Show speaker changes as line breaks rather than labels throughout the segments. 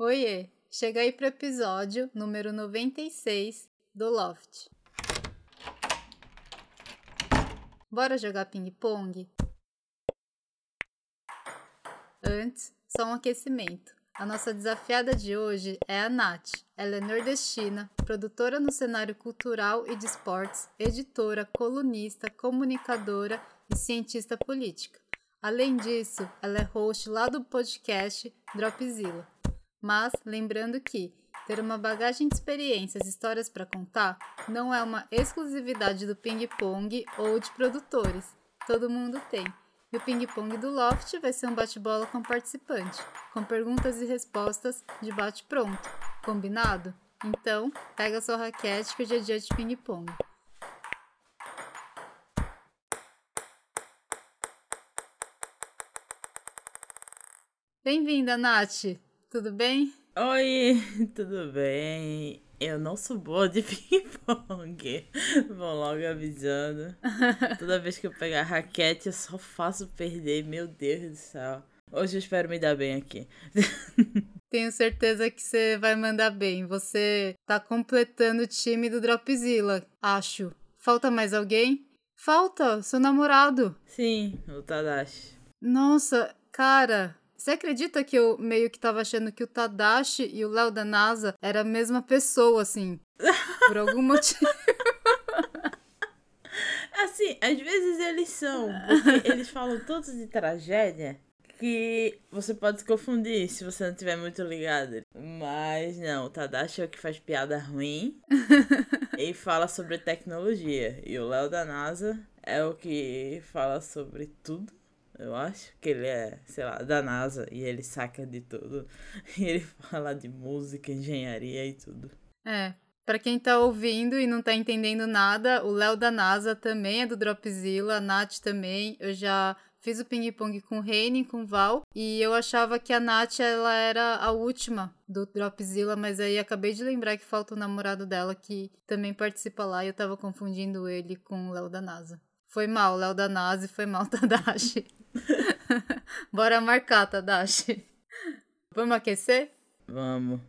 Oiê! Chega aí pro episódio número 96 do Loft. Bora jogar ping-pong? Antes, só um aquecimento. A nossa desafiada de hoje é a Nath. Ela é nordestina, produtora no cenário cultural e de esportes, editora, colunista, comunicadora e cientista política. Além disso, ela é host lá do podcast Dropzilla. Mas lembrando que ter uma bagagem de experiências e histórias para contar não é uma exclusividade do ping-pong ou de produtores. Todo mundo tem. E o ping-pong do Loft vai ser um bate-bola com participante, com perguntas e respostas de bate-pronto. Combinado? Então, pega sua raquete que hoje é dia de ping-pong. Bem-vinda, Nath! Tudo bem?
Oi, tudo bem? Eu não sou boa de ping-pong. Vou logo avisando. Toda vez que eu pegar raquete, eu só faço perder. Meu Deus do céu. Hoje eu espero me dar bem aqui.
Tenho certeza que você vai mandar bem. Você tá completando o time do Dropzilla, acho. Falta mais alguém? Falta, seu namorado.
Sim, o Tadashi.
Nossa, cara, você acredita que eu meio que tava achando que o Tadashi e o Léo da NASA era a mesma pessoa, assim? Por algum motivo.
Assim, às vezes eles são, porque eles falam tanto de tragédia que você pode se confundir se você não tiver muito ligado. Mas não, o Tadashi é o que faz piada ruim e fala sobre tecnologia. E o Léo da NASA é o que fala sobre tudo eu acho que ele é, sei lá, da NASA e ele saca de tudo. E ele fala de música, engenharia e tudo.
É. Pra quem tá ouvindo e não tá entendendo nada, o Léo da NASA também é do Dropzilla, a Nath também. Eu já fiz o ping-pong com o Reine, com o Val, e eu achava que a Nath ela era a última do Dropzilla, mas aí acabei de lembrar que falta o namorado dela que também participa lá e eu tava confundindo ele com o Léo da NASA. Foi mal, Léo da NASA, foi mal, Tadashi. Bora marcar, Tadashi. Vamos aquecer?
Vamos.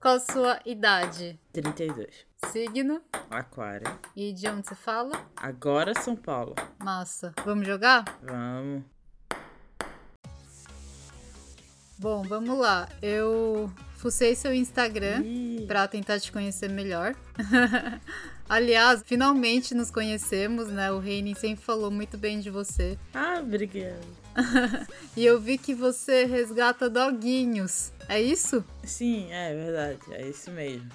Qual sua idade?
32.
Signo?
Aquário.
E de onde você fala?
Agora São Paulo.
Massa. Vamos jogar?
Vamos.
Bom, vamos lá. Eu fucei seu Instagram
Ih.
pra tentar te conhecer melhor. Aliás, finalmente nos conhecemos, né? O Reine sempre falou muito bem de você.
Ah, obrigada.
e eu vi que você resgata doguinhos. É isso?
Sim, é verdade. É isso mesmo.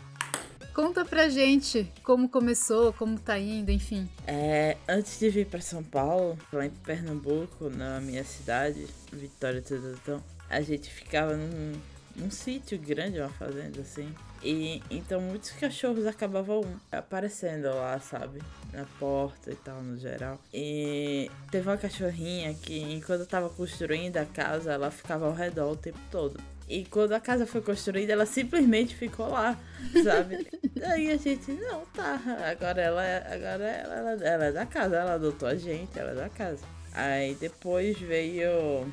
Conta pra gente como começou, como tá indo, enfim.
É, antes de vir para São Paulo, lá em Pernambuco, na minha cidade, Vitória do Tudutão, a gente ficava num, num sítio grande, uma fazenda assim. E então muitos cachorros acabavam aparecendo lá, sabe? Na porta e tal, no geral. E teve uma cachorrinha que, enquanto eu tava construindo a casa, ela ficava ao redor o tempo todo. E quando a casa foi construída, ela simplesmente ficou lá, sabe? Daí a gente, não, tá, agora ela, é- agora ela, ela, ela é da casa, ela adotou a gente, ela é da casa. Aí depois veio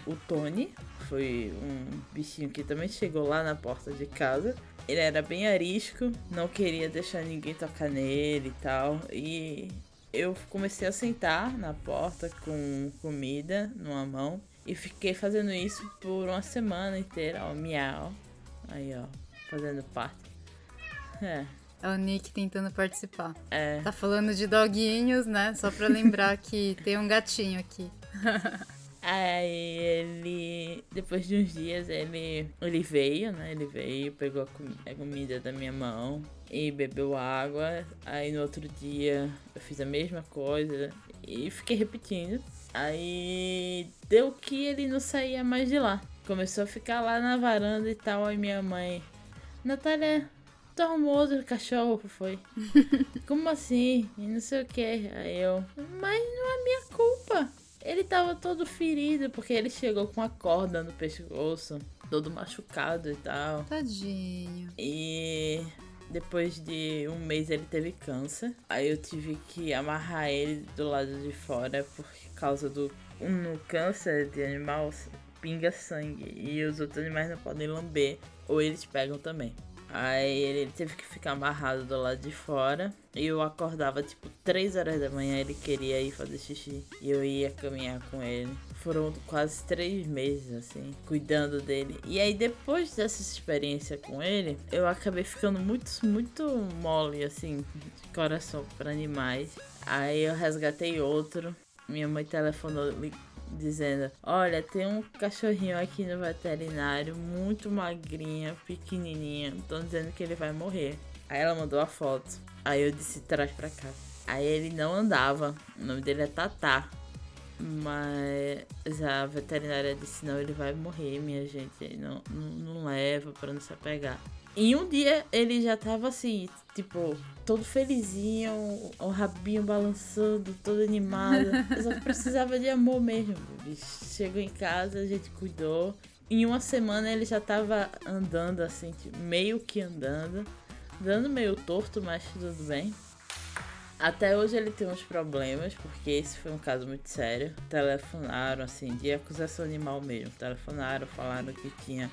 o Tony, foi um bichinho que também chegou lá na porta de casa. Ele era bem arisco, não queria deixar ninguém tocar nele e tal. E eu comecei a sentar na porta com comida numa mão. E fiquei fazendo isso por uma semana inteira, ó, miau. Aí, ó, fazendo parte. É,
É o Nick tentando participar.
é.
Tá falando de doguinhos, né? Só pra lembrar que tem um gatinho aqui.
Aí ele, depois de uns dias, ele, ele veio, né? Ele veio, pegou a, comi- a comida da minha mão e bebeu água. Aí no outro dia eu fiz a mesma coisa e fiquei repetindo. Aí deu que ele não saía mais de lá. Começou a ficar lá na varanda e tal. Aí minha mãe, Natália, tu arrumou outro cachorro, foi? Como assim? E não sei o que. Aí eu, mas não é minha culpa. Ele tava todo ferido porque ele chegou com a corda no pescoço, todo machucado e tal.
Tadinho.
E depois de um mês ele teve câncer. Aí eu tive que amarrar ele do lado de fora por causa do no câncer de animal pinga sangue e os outros animais não podem lamber ou eles pegam também. Aí ele teve que ficar amarrado do lado de fora. E eu acordava tipo 3 horas da manhã, ele queria ir fazer xixi. E eu ia caminhar com ele. Foram quase três meses, assim, cuidando dele. E aí depois dessa experiência com ele, eu acabei ficando muito, muito mole, assim, de coração para animais. Aí eu resgatei outro. Minha mãe telefonou dizendo: Olha, tem um cachorrinho aqui no veterinário, muito magrinha, pequenininha. Estão dizendo que ele vai morrer. Aí ela mandou a foto. Aí eu disse: Traz pra cá. Aí ele não andava. O nome dele é Tatá. Mas a veterinária disse: Não, ele vai morrer, minha gente. Não, não, não leva pra não se apegar. E um dia ele já tava assim, tipo, todo felizinho, o rabinho balançando, todo animado. Eu só precisava de amor mesmo. Chegou em casa, a gente cuidou. Em uma semana ele já tava andando assim, tipo, meio que andando. Dando meio torto, mas tudo bem. Até hoje ele tem uns problemas, porque esse foi um caso muito sério. Telefonaram, assim, de acusação animal mesmo. Telefonaram, falaram que tinha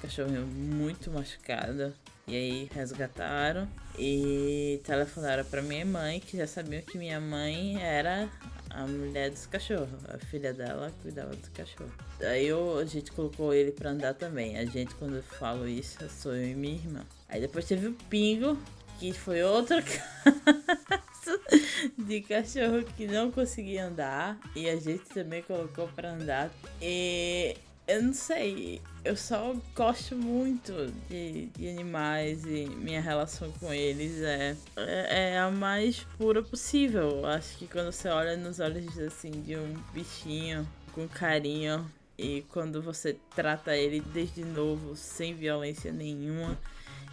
cachorrinho muito machucado. E aí resgataram e telefonaram para minha mãe, que já sabiam que minha mãe era a mulher dos cachorros. A filha dela cuidava do cachorro. Aí eu, a gente colocou ele para andar também. A gente, quando eu falo isso, sou eu e minha irmã. Aí depois teve o Pingo, que foi outro caso de cachorro que não conseguia andar. E a gente também colocou para andar. E eu não sei, eu só gosto muito de, de animais e minha relação com eles é, é, é, a mais pura possível. Acho que quando você olha nos olhos assim de um bichinho com carinho e quando você trata ele desde novo sem violência nenhuma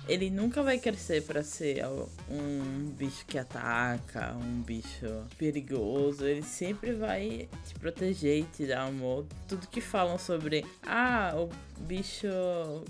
ele nunca vai crescer para ser um bicho que ataca, um bicho perigoso. Ele sempre vai te proteger e te dar amor. Tudo que falam sobre, ah, o bicho,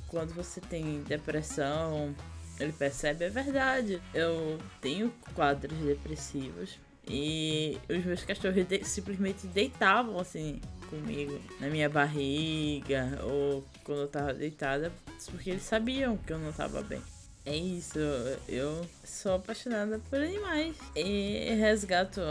quando você tem depressão, ele percebe, é verdade. Eu tenho quadros depressivos. E os meus cachorros de simplesmente deitavam assim comigo na minha barriga ou quando eu tava deitada, porque eles sabiam que eu não tava bem. É isso, eu sou apaixonada por animais e resgato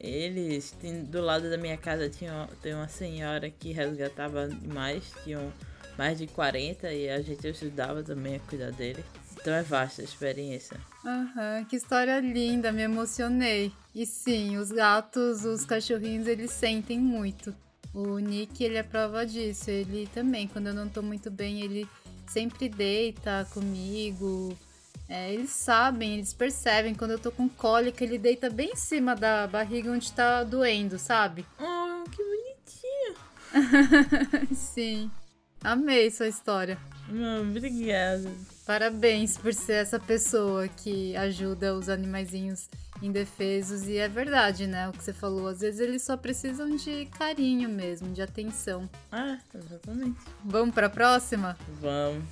eles. Do lado da minha casa tinha, tem uma senhora que resgatava animais, tinham mais de 40 e a gente ajudava também a cuidar deles. Então é vasta a experiência.
Aham, que história linda, me emocionei. E sim, os gatos, os cachorrinhos, eles sentem muito. O Nick, ele é prova disso. Ele também, quando eu não tô muito bem, ele sempre deita comigo. É, eles sabem, eles percebem quando eu tô com cólica, ele deita bem em cima da barriga onde tá doendo, sabe?
Oh, que bonitinho!
Sim. Amei sua história.
Obrigada.
Parabéns por ser essa pessoa que ajuda os animaizinhos indefesos. E é verdade, né? O que você falou. Às vezes eles só precisam de carinho mesmo, de atenção.
Ah, exatamente.
Vamos pra próxima?
Vamos.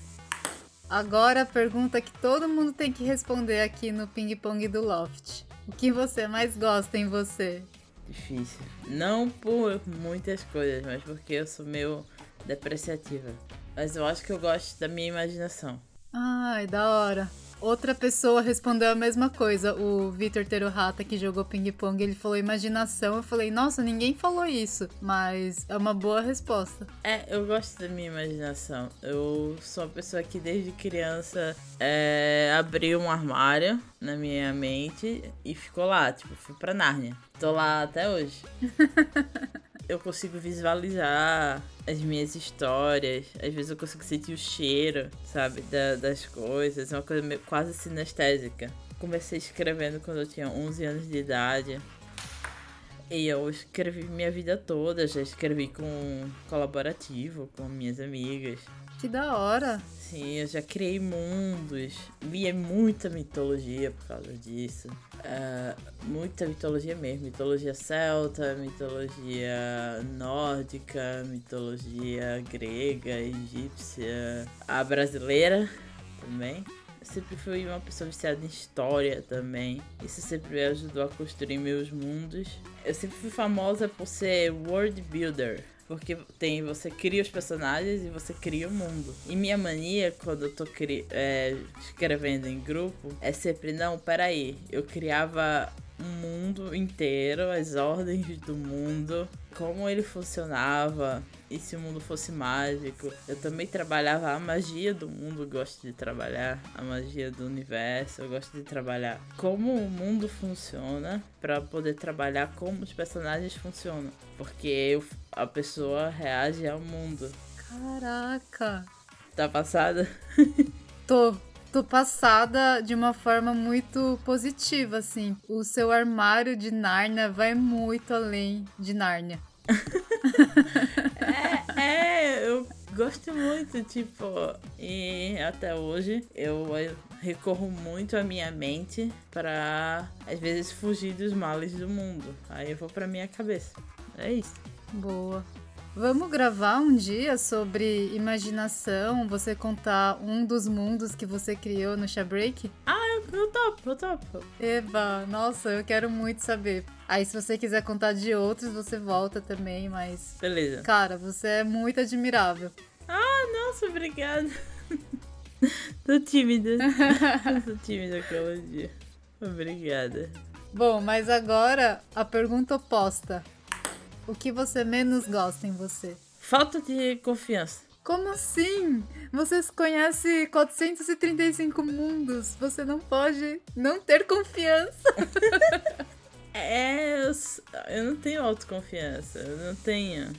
Agora a pergunta que todo mundo tem que responder aqui no Ping Pong do Loft. O que você mais gosta em você?
Difícil. Não por muitas coisas, mas porque eu sou meio depreciativa. Mas eu acho que eu gosto da minha imaginação.
Ai, da hora. Outra pessoa respondeu a mesma coisa. O Vitor Teruhata, que jogou ping-pong, ele falou imaginação. Eu falei, nossa, ninguém falou isso. Mas é uma boa resposta.
É, eu gosto da minha imaginação. Eu sou uma pessoa que desde criança é, abriu um armário na minha mente e ficou lá. Tipo, fui pra Nárnia. Tô lá até hoje. eu consigo visualizar as minhas histórias. Às vezes eu consigo sentir o cheiro, sabe, da, das coisas. É uma coisa meio, quase sinestésica. Comecei escrevendo quando eu tinha 11 anos de idade. E eu escrevi minha vida toda. Já escrevi com colaborativo, com minhas amigas.
Que da hora!
Sim, eu já criei mundos. Via muita mitologia por causa disso. Uh, muita mitologia mesmo. Mitologia celta, mitologia nórdica, mitologia grega, egípcia. A brasileira também. Eu sempre fui uma pessoa viciada em história também. Isso sempre me ajudou a construir meus mundos. Eu sempre fui famosa por ser world builder Porque tem, você cria os personagens e você cria o mundo. E minha mania, quando eu tô cri é, escrevendo em grupo, é sempre, não, peraí, eu criava um mundo inteiro, as ordens do mundo, como ele funcionava, e se o mundo fosse mágico. Eu também trabalhava a magia do mundo, gosto de trabalhar a magia do universo, eu gosto de trabalhar como o mundo funciona para poder trabalhar como os personagens funcionam, porque eu, a pessoa reage ao mundo.
Caraca.
Tá passada?
Tô tô passada de uma forma muito positiva, assim. O seu armário de Nárnia vai muito além de Nárnia.
eu gosto muito, tipo, e até hoje eu recorro muito à minha mente para às vezes fugir dos males do mundo. Aí eu vou para minha cabeça. É isso.
Boa. Vamos gravar um dia sobre imaginação, você contar um dos mundos que você criou no Shabreak?
Ah, eu, topo, eu topo.
Eba, nossa, eu quero muito saber. Aí se você quiser contar de outros, você volta também, mas...
Beleza.
Cara, você é muito admirável.
Ah, nossa, obrigada. Tô tímida. Tô tímida aquela dia. Obrigada.
Bom, mas agora a pergunta oposta. O que você menos gosta em você?
Falta de confiança.
Como assim? Você conhece 435 mundos. Você não pode não ter confiança.
é, eu, eu não tenho autoconfiança. Eu não tenho.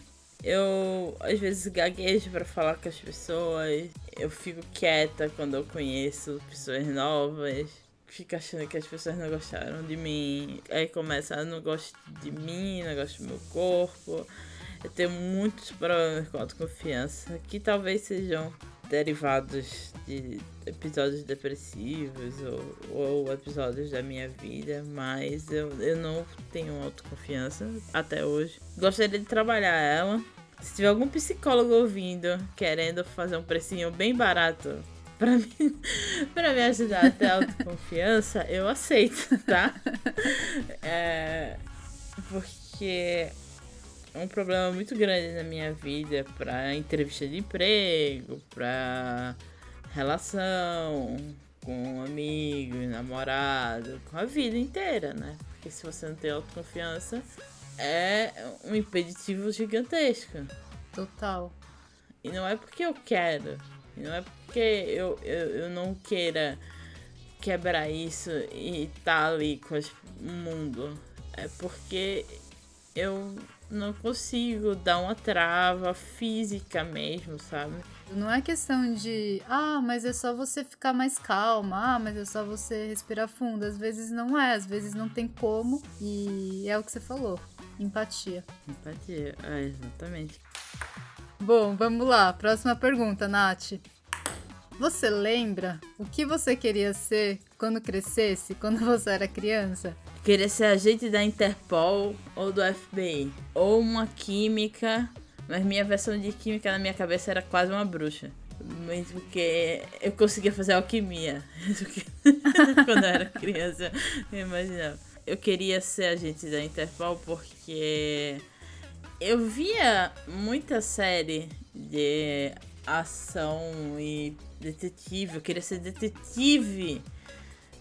Eu às vezes gaguejo para falar com as pessoas. Eu fico quieta quando eu conheço pessoas novas fica achando que as pessoas não gostaram de mim. Aí começa, ah, não gosto de mim, não gosto do meu corpo. Eu tenho muitos problemas com autoconfiança, que talvez sejam derivados de episódios depressivos ou, ou episódios da minha vida, mas eu, eu não tenho autoconfiança até hoje. Gostaria de trabalhar ela. Se tiver algum psicólogo ouvindo, querendo fazer um precinho bem barato pra, mim, pra me ajudar a ter autoconfiança, eu aceito, tá? É, porque é um problema muito grande na minha vida pra entrevista de emprego, pra relação com amigos, namorado, com a vida inteira, né? Porque se você não tem autoconfiança, é um impeditivo gigantesco.
Total.
E não é porque eu quero, não é porque eu, eu, eu não queira quebrar isso e tá ali com o mundo. É porque eu não consigo dar uma trava física mesmo, sabe?
Não é questão de, ah, mas é só você ficar mais calma, ah, mas é só você respirar fundo. Às vezes não é, às vezes não tem como. E é o que você falou: empatia.
Empatia, é, exatamente.
Bom, vamos lá. Próxima pergunta, Nath. Você lembra o que você queria ser quando crescesse, quando você era criança?
Queria ser agente da Interpol ou do FBI. Ou uma química, mas minha versão de química na minha cabeça era quase uma bruxa. Mas porque eu conseguia fazer alquimia. quando eu era criança, eu imaginava. Eu queria ser agente da Interpol porque eu via muita série de ação e detetive. Eu queria ser detetive.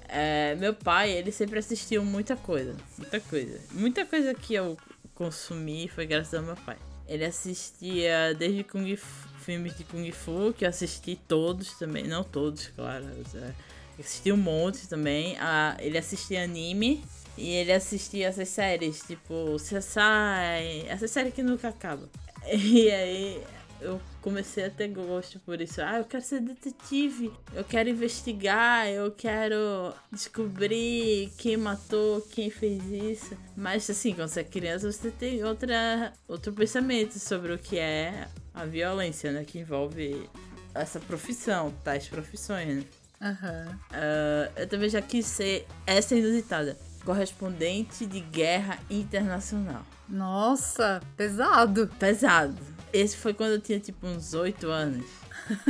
É, meu pai, ele sempre assistiu muita coisa. Muita coisa. Muita coisa que eu consumi foi graças ao meu pai. Ele assistia desde Kung Fu, filmes de Kung Fu, que eu assisti todos também. Não todos, claro. É, assisti um monte também. Ah, ele assistia anime. E ele assistia essas séries, tipo CSI, essa série que nunca acaba. E aí eu comecei a ter gosto por isso. Ah, eu quero ser detetive, eu quero investigar, eu quero descobrir quem matou, quem fez isso. Mas assim, quando você é criança, você tem outra, outro pensamento sobre o que é a violência, né? Que envolve essa profissão, tais profissões, né?
Uhum.
Uh, eu também já quis ser essa inusitada correspondente de guerra internacional.
Nossa, pesado.
Pesado. Esse foi quando eu tinha tipo uns oito anos.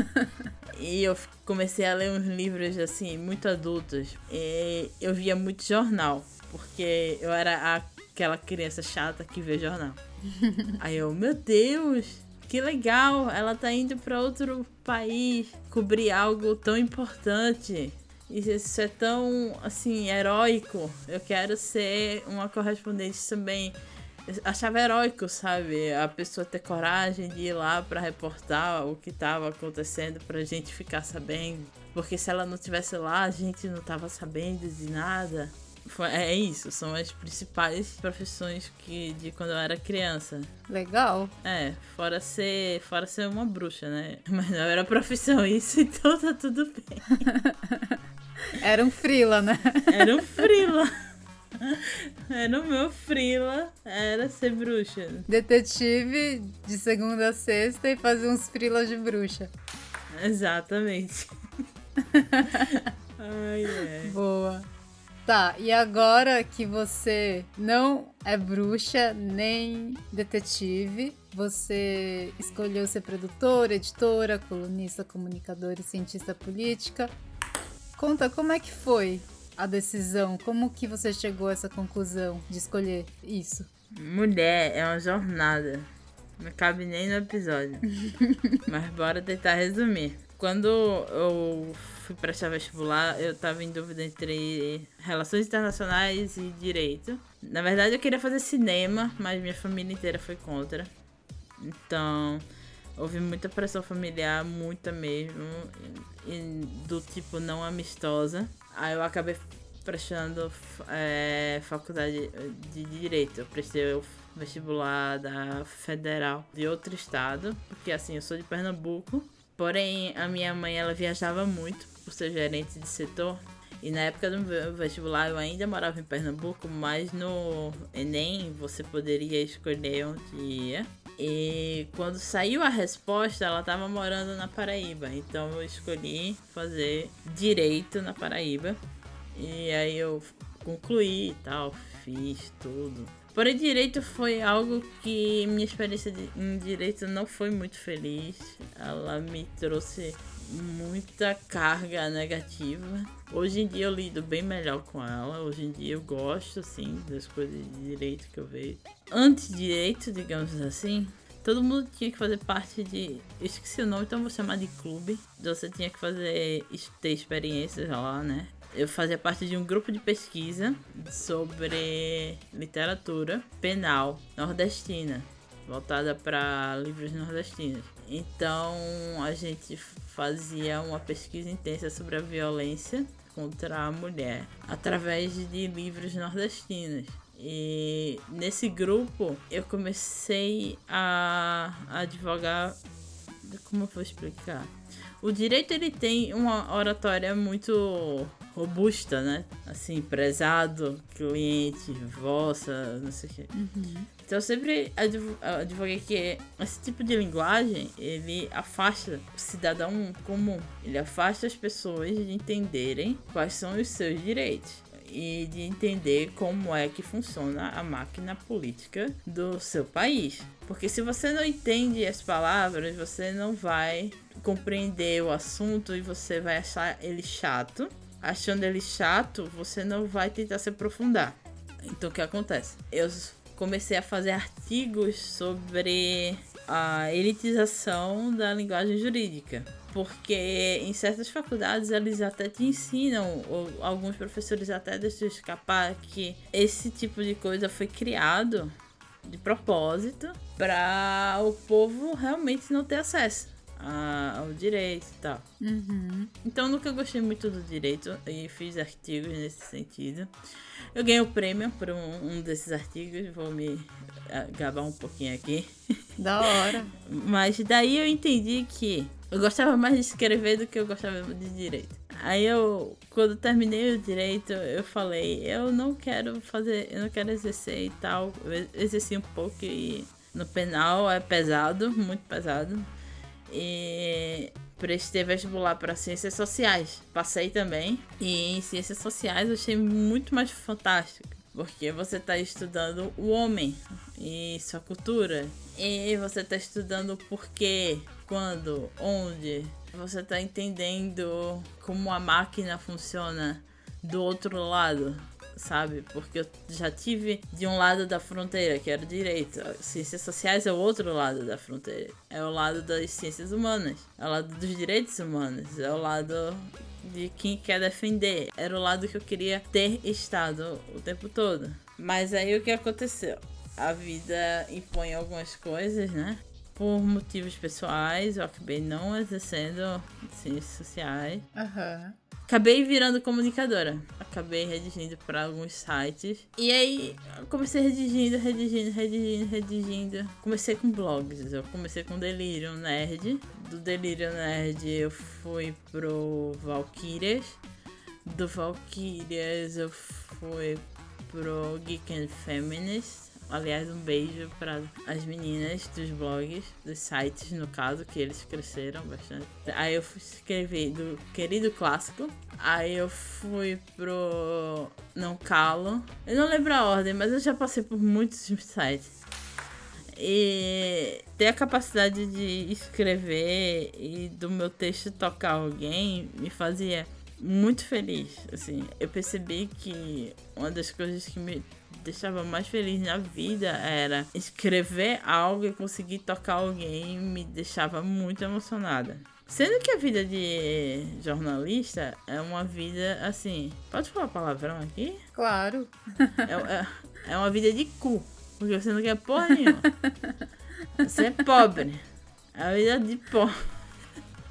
e eu comecei a ler uns livros assim, muito adultos. E eu via muito jornal, porque eu era aquela criança chata que vê jornal. Aí eu, meu Deus, que legal, ela tá indo para outro país cobrir algo tão importante. Isso é tão, assim, heróico. Eu quero ser uma correspondente também. Eu achava heróico, sabe? A pessoa ter coragem de ir lá para reportar o que estava acontecendo pra gente ficar sabendo. Porque se ela não tivesse lá, a gente não tava sabendo de nada. É isso, são as principais profissões que de quando eu era criança.
Legal.
É, fora ser, fora ser uma bruxa, né? Mas não era profissão isso, então tá tudo bem.
era um frila, né?
Era um frila. Era o meu frila, era ser bruxa.
Detetive de segunda a sexta e fazer uns frilas de bruxa.
Exatamente. ai, ai.
Boa. Tá, e agora que você não é bruxa nem detetive, você escolheu ser produtora, editora, colunista, comunicadora e cientista política. Conta como é que foi a decisão, como que você chegou a essa conclusão de escolher isso?
Mulher é uma jornada. Não cabe nem no episódio. Mas bora tentar resumir. Quando eu fui prestar vestibular, eu tava em dúvida entre relações internacionais e direito. Na verdade, eu queria fazer cinema, mas minha família inteira foi contra. Então, houve muita pressão familiar, muita mesmo, do tipo não amistosa. Aí eu acabei prestando é, faculdade de direito. Eu prestei o vestibular da federal de outro estado, porque assim, eu sou de Pernambuco. Porém, a minha mãe ela viajava muito por ser gerente de setor. E na época do vestibular eu ainda morava em Pernambuco, mas no Enem você poderia escolher onde ia. E quando saiu a resposta, ela estava morando na Paraíba. Então eu escolhi fazer direito na Paraíba. E aí eu concluí e tal, fiz tudo. Porém, direito foi algo que minha experiência em direito não foi muito feliz. Ela me trouxe muita carga negativa. Hoje em dia eu lido bem melhor com ela. Hoje em dia eu gosto, assim, das coisas de direito que eu vejo. Antes direito, digamos assim, todo mundo tinha que fazer parte de. Eu esqueci o nome, então vou chamar de clube. Você tinha que fazer. ter experiências lá, né? Eu fazia parte de um grupo de pesquisa sobre literatura penal nordestina, voltada para livros nordestinos. Então a gente fazia uma pesquisa intensa sobre a violência contra a mulher através de livros nordestinos. E nesse grupo eu comecei a, advogar. Como eu vou explicar? O direito ele tem uma oratória muito robusta, né? Assim, prezado, cliente, vossa, não sei o quê. Uhum. Então eu sempre advoguei que esse tipo de linguagem, ele afasta o cidadão comum. Ele afasta as pessoas de entenderem quais são os seus direitos e de entender como é que funciona a máquina política do seu país. Porque se você não entende as palavras, você não vai compreender o assunto e você vai achar ele chato. Achando ele chato, você não vai tentar se aprofundar. Então o que acontece? Eu comecei a fazer artigos sobre a elitização da linguagem jurídica. Porque em certas faculdades eles até te ensinam, ou alguns professores até deixam escapar que esse tipo de coisa foi criado de propósito para o povo realmente não ter acesso ao direito e tal. Uhum. Então nunca gostei muito do direito e fiz artigos nesse sentido. Eu ganhei o prêmio por um, um desses artigos, vou me ah, gabar um pouquinho aqui.
Da hora.
Mas daí eu entendi que eu gostava mais de escrever do que eu gostava de direito. Aí eu, quando terminei o direito, eu falei, eu não quero fazer, eu não quero exercer e tal. Eu exerci um pouco e no penal é pesado, muito pesado. E prestei vestibular para ciências sociais. Passei também. E em ciências sociais eu achei muito mais fantástico. Porque você está estudando o homem e sua cultura. E você está estudando o porquê, quando, onde. Você está entendendo como a máquina funciona do outro lado. Sabe? Porque eu já tive de um lado da fronteira, que era direito. Ciências sociais é o outro lado da fronteira. É o lado das ciências humanas. É o lado dos direitos humanos. É o lado de quem quer defender. Era o lado que eu queria ter estado o tempo todo. Mas aí o que aconteceu? A vida impõe algumas coisas, né? Por motivos pessoais, eu acabei não exercendo ciências sociais.
Aham.
Acabei virando comunicadora. Acabei redigindo para alguns sites. E aí, comecei redigindo, redigindo, redigindo, redigindo. Comecei com blogs. Eu comecei com Delirium Nerd. Do Delirium Nerd eu fui pro Valkyrias. Do Valkyrias eu fui pro Geek and Feminist. Aliás, um beijo para as meninas dos blogs, dos sites, no caso, que eles cresceram bastante. Aí eu fui escrever do Querido Clássico. Aí eu fui pro Não Calo. Eu não lembro a ordem, mas eu já passei por muitos sites. E ter a capacidade de escrever e do meu texto tocar alguém me fazia muito feliz. Assim, eu percebi que uma das coisas que me deixava mais feliz na vida era escrever algo e conseguir tocar alguém me deixava muito emocionada. Sendo que a vida de jornalista é uma vida assim. Pode falar palavrão aqui?
Claro.
É, é, é uma vida de cu. Porque você não quer porra nenhuma. Você é pobre. É uma vida de pobre.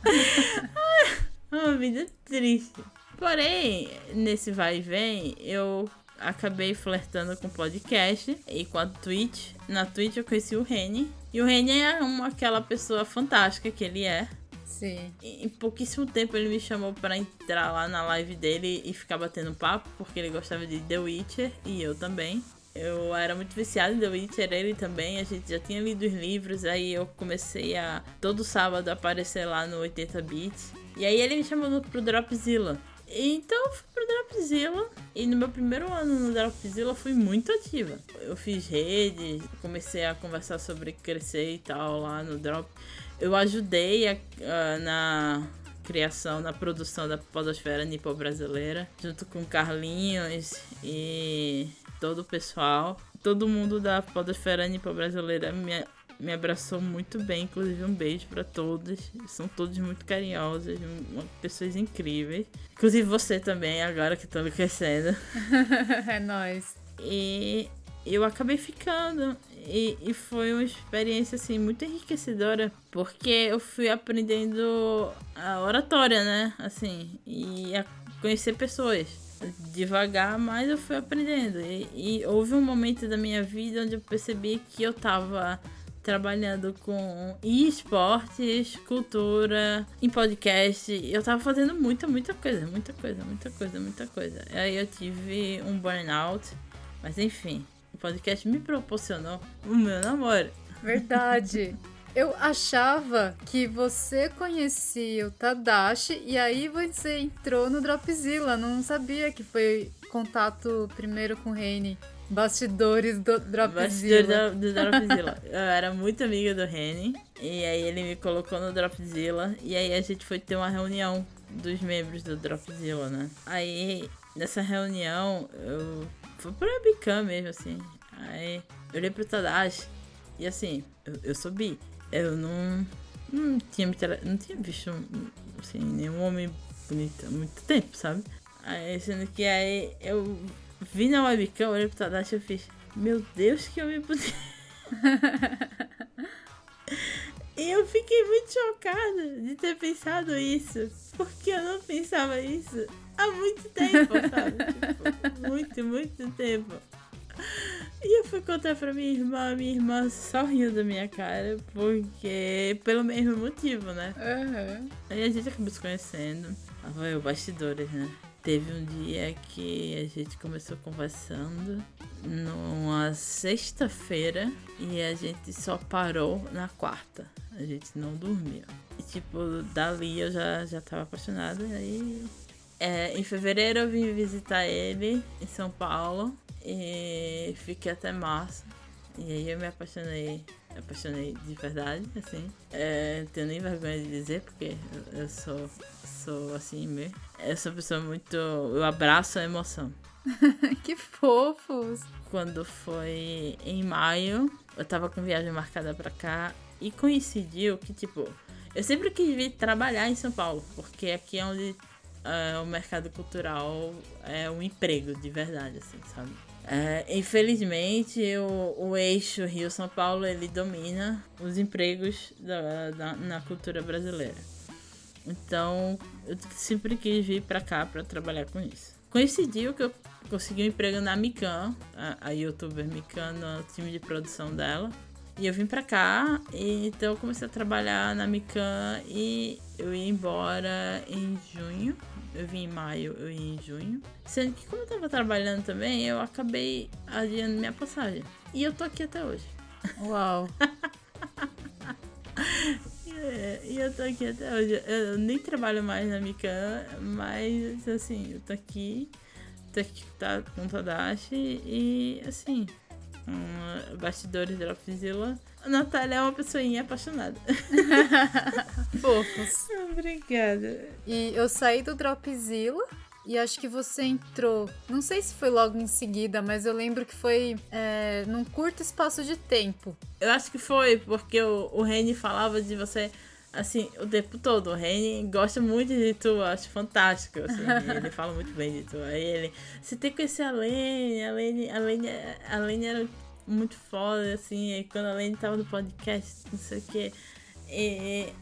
É uma vida triste. Porém, nesse vai e vem, eu acabei flertando com podcast e com a Twitch. Na Twitch eu conheci o Reni. E o Reni é uma, aquela pessoa fantástica que ele é.
Sim.
Em pouquíssimo tempo ele me chamou para entrar lá na live dele e ficar batendo papo, porque ele gostava de The Witcher e eu também. Eu era muito viciada em The Witcher, ele também, a gente já tinha lido os livros, aí eu comecei a todo sábado aparecer lá no 80 bits. E aí ele me chamou pro Dropzilla. Então eu fui pro Dropzilla e no meu primeiro ano no Dropzilla fui muito ativa. Eu fiz rede, comecei a conversar sobre crescer e tal lá no Drop. Eu ajudei a, na criação, na produção da podosfera nipo brasileira, junto com Carlinhos e todo o pessoal. Todo mundo da podosfera nipo brasileira me me abraçou muito bem, inclusive um beijo para todos. São todos muito carinhosos, pessoas incríveis. Inclusive você também, agora que tô enlouquecendo.
é nóis.
E eu acabei ficando. E, e foi uma experiência assim muito enriquecedora, porque eu fui aprendendo a oratória, né? Assim, e a conhecer pessoas devagar, mas eu fui aprendendo. E, e, houve um momento da minha vida onde eu percebi que eu tava trabalhando com esportes, cultura, em podcast. Eu tava fazendo muita, muita coisa, muita coisa, muita coisa, muita coisa. Aí eu tive um burnout, mas enfim, o podcast me proporcionou o meu namoro.
Verdade. Eu achava que você conhecia o Tadashi e aí você entrou no Dropzilla. Não sabia que foi contato primeiro com o Reine. Bastidores do Dropzilla.
Bastidores do, do Dropzilla. eu era muito amiga do Reni. E aí ele me colocou no Dropzilla. E aí a gente foi ter uma reunião dos membros do Dropzilla, né? Aí nessa reunião eu. Foi por webcam mesmo, assim. Aí eu olhei pro Tadashi. E assim, eu, eu sou bi. Eu não. Não tinha, não tinha visto assim, nenhum homem bonito há muito tempo, sabe? Aí sendo que aí eu vi na webcam, olhei pro Tadashi e fiz, meu Deus, que homem bonito. e eu fiquei muito chocada de ter pensado isso. Porque eu não pensava isso há muito tempo, sabe? tipo, muito, muito tempo. E eu fui contar pra minha irmã, minha irmã só riu da minha cara, porque. pelo mesmo motivo, né?
Uhum.
Aí a gente acabou se conhecendo. Foi o bastidores, né? Teve um dia que a gente começou conversando numa sexta-feira e a gente só parou na quarta. A gente não dormiu. E tipo, dali eu já, já tava apaixonada. Aí é, em fevereiro eu vim visitar ele em São Paulo e fiquei até março. E aí eu me apaixonei apaixonei de verdade, assim. É, tenho nem vergonha de dizer, porque eu sou, sou assim mesmo. Uma pessoa muito. Eu abraço a emoção.
que fofos!
Quando foi em maio, eu tava com viagem marcada pra cá e coincidiu que, tipo, eu sempre quis vir trabalhar em São Paulo, porque aqui é onde é, o mercado cultural é um emprego de verdade, assim, sabe? É, infelizmente, o, o eixo Rio-São Paulo ele domina os empregos da, da, na cultura brasileira. Então, eu sempre quis vir para cá para trabalhar com isso. Coincidiu que eu consegui um emprego na Mikan, a, a youtuber Mikan, no time de produção dela. E eu vim pra cá, e então eu comecei a trabalhar na Mikan e eu ia embora em junho. Eu vim em maio, eu ia em junho. Sendo que como eu tava trabalhando também, eu acabei adiando minha passagem. E eu tô aqui até hoje.
Uau!
É, e eu tô aqui até hoje. Eu nem trabalho mais na Mikan, mas assim, eu tô aqui, tô aqui tá, com Tadashi e assim, um, bastidores Dropzilla. A Natália é uma pessoinha apaixonada.
Fofos.
Obrigada.
E eu saí do Dropzilla e acho que você entrou. Não sei se foi logo em seguida, mas eu lembro que foi é, num curto espaço de tempo.
Eu acho que foi, porque o, o Reni falava de você assim, o tempo todo. O Reni gosta muito de tu, acho fantástico. Assim, ele fala muito bem de tu. Aí ele, você tem que conhecer a Lene, a Lene, a Lene, a Lene era muito foda, assim, e quando a Lene tava no podcast, não sei o que. E,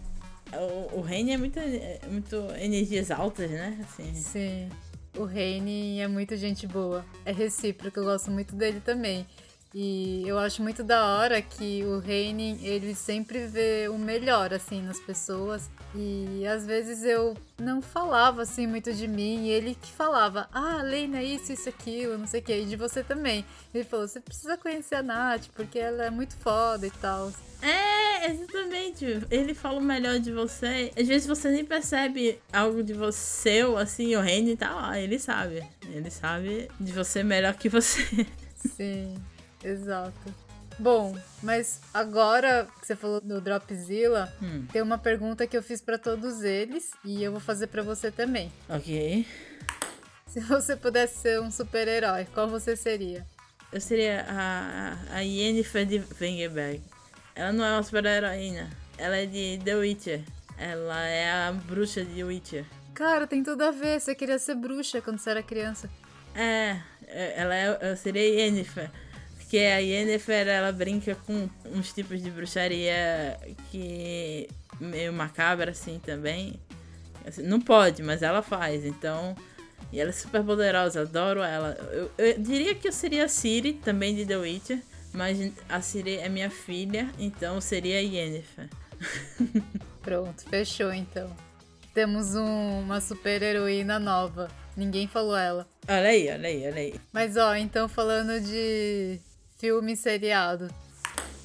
o, Reni é muito, é muito energias altas, né? Assim.
Sim. O Reine é muito gente boa. É recíproco, eu gosto muito dele também. E eu acho muito da hora que o Reine, ele sempre vê o melhor, assim, nas pessoas. E às vezes eu não falava, assim, muito de mim. E ele que falava, ah, Leina, isso, isso, aquilo, não sei o que. E de você também. Ele falou, você precisa conhecer a Nath, porque ela é muito foda e tal.
É, exatamente. Ele fala o melhor de você. Às vezes você nem percebe algo de você, ou assim, o Reine tá lá, ele sabe. Ele sabe de você melhor que você.
Sim. Exato. Bom, mas agora que você falou do Dropzilla, hum. tem uma pergunta que eu fiz para todos eles e eu vou fazer para você também.
Ok.
Se você pudesse ser um super-herói, qual você seria?
Eu seria a, a Yennefer de Wengerberg. Ela não é uma super-heroína. Ela é de The Witcher. Ela é a bruxa de Witcher.
Cara, tem tudo a ver. Você queria ser bruxa quando você era criança.
É, é ela é, eu seria Yennefer. Porque a Yennefer, ela brinca com uns tipos de bruxaria que meio macabra assim também. Assim, não pode, mas ela faz. Então, e ela é super poderosa, adoro ela. Eu, eu diria que eu seria a Siri, também de The Witcher, mas a Siri é minha filha, então seria a Yennefer.
Pronto, fechou então. Temos um, uma super heroína nova. Ninguém falou ela.
Olha aí, olha aí, olha aí.
Mas ó, então falando de filme seriado.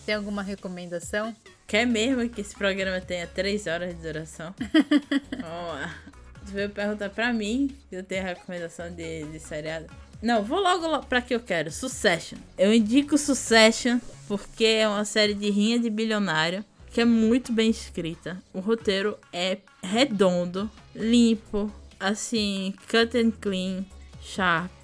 Tem alguma recomendação?
Quer mesmo que esse programa tenha 3 horas de duração? Vamos lá. Você veio perguntar pra mim se eu tenho recomendação de, de seriado. Não, vou logo pra que eu quero. Succession. Eu indico Succession porque é uma série de rinha de bilionário que é muito bem escrita. O roteiro é redondo, limpo, assim, cut and clean, sharp.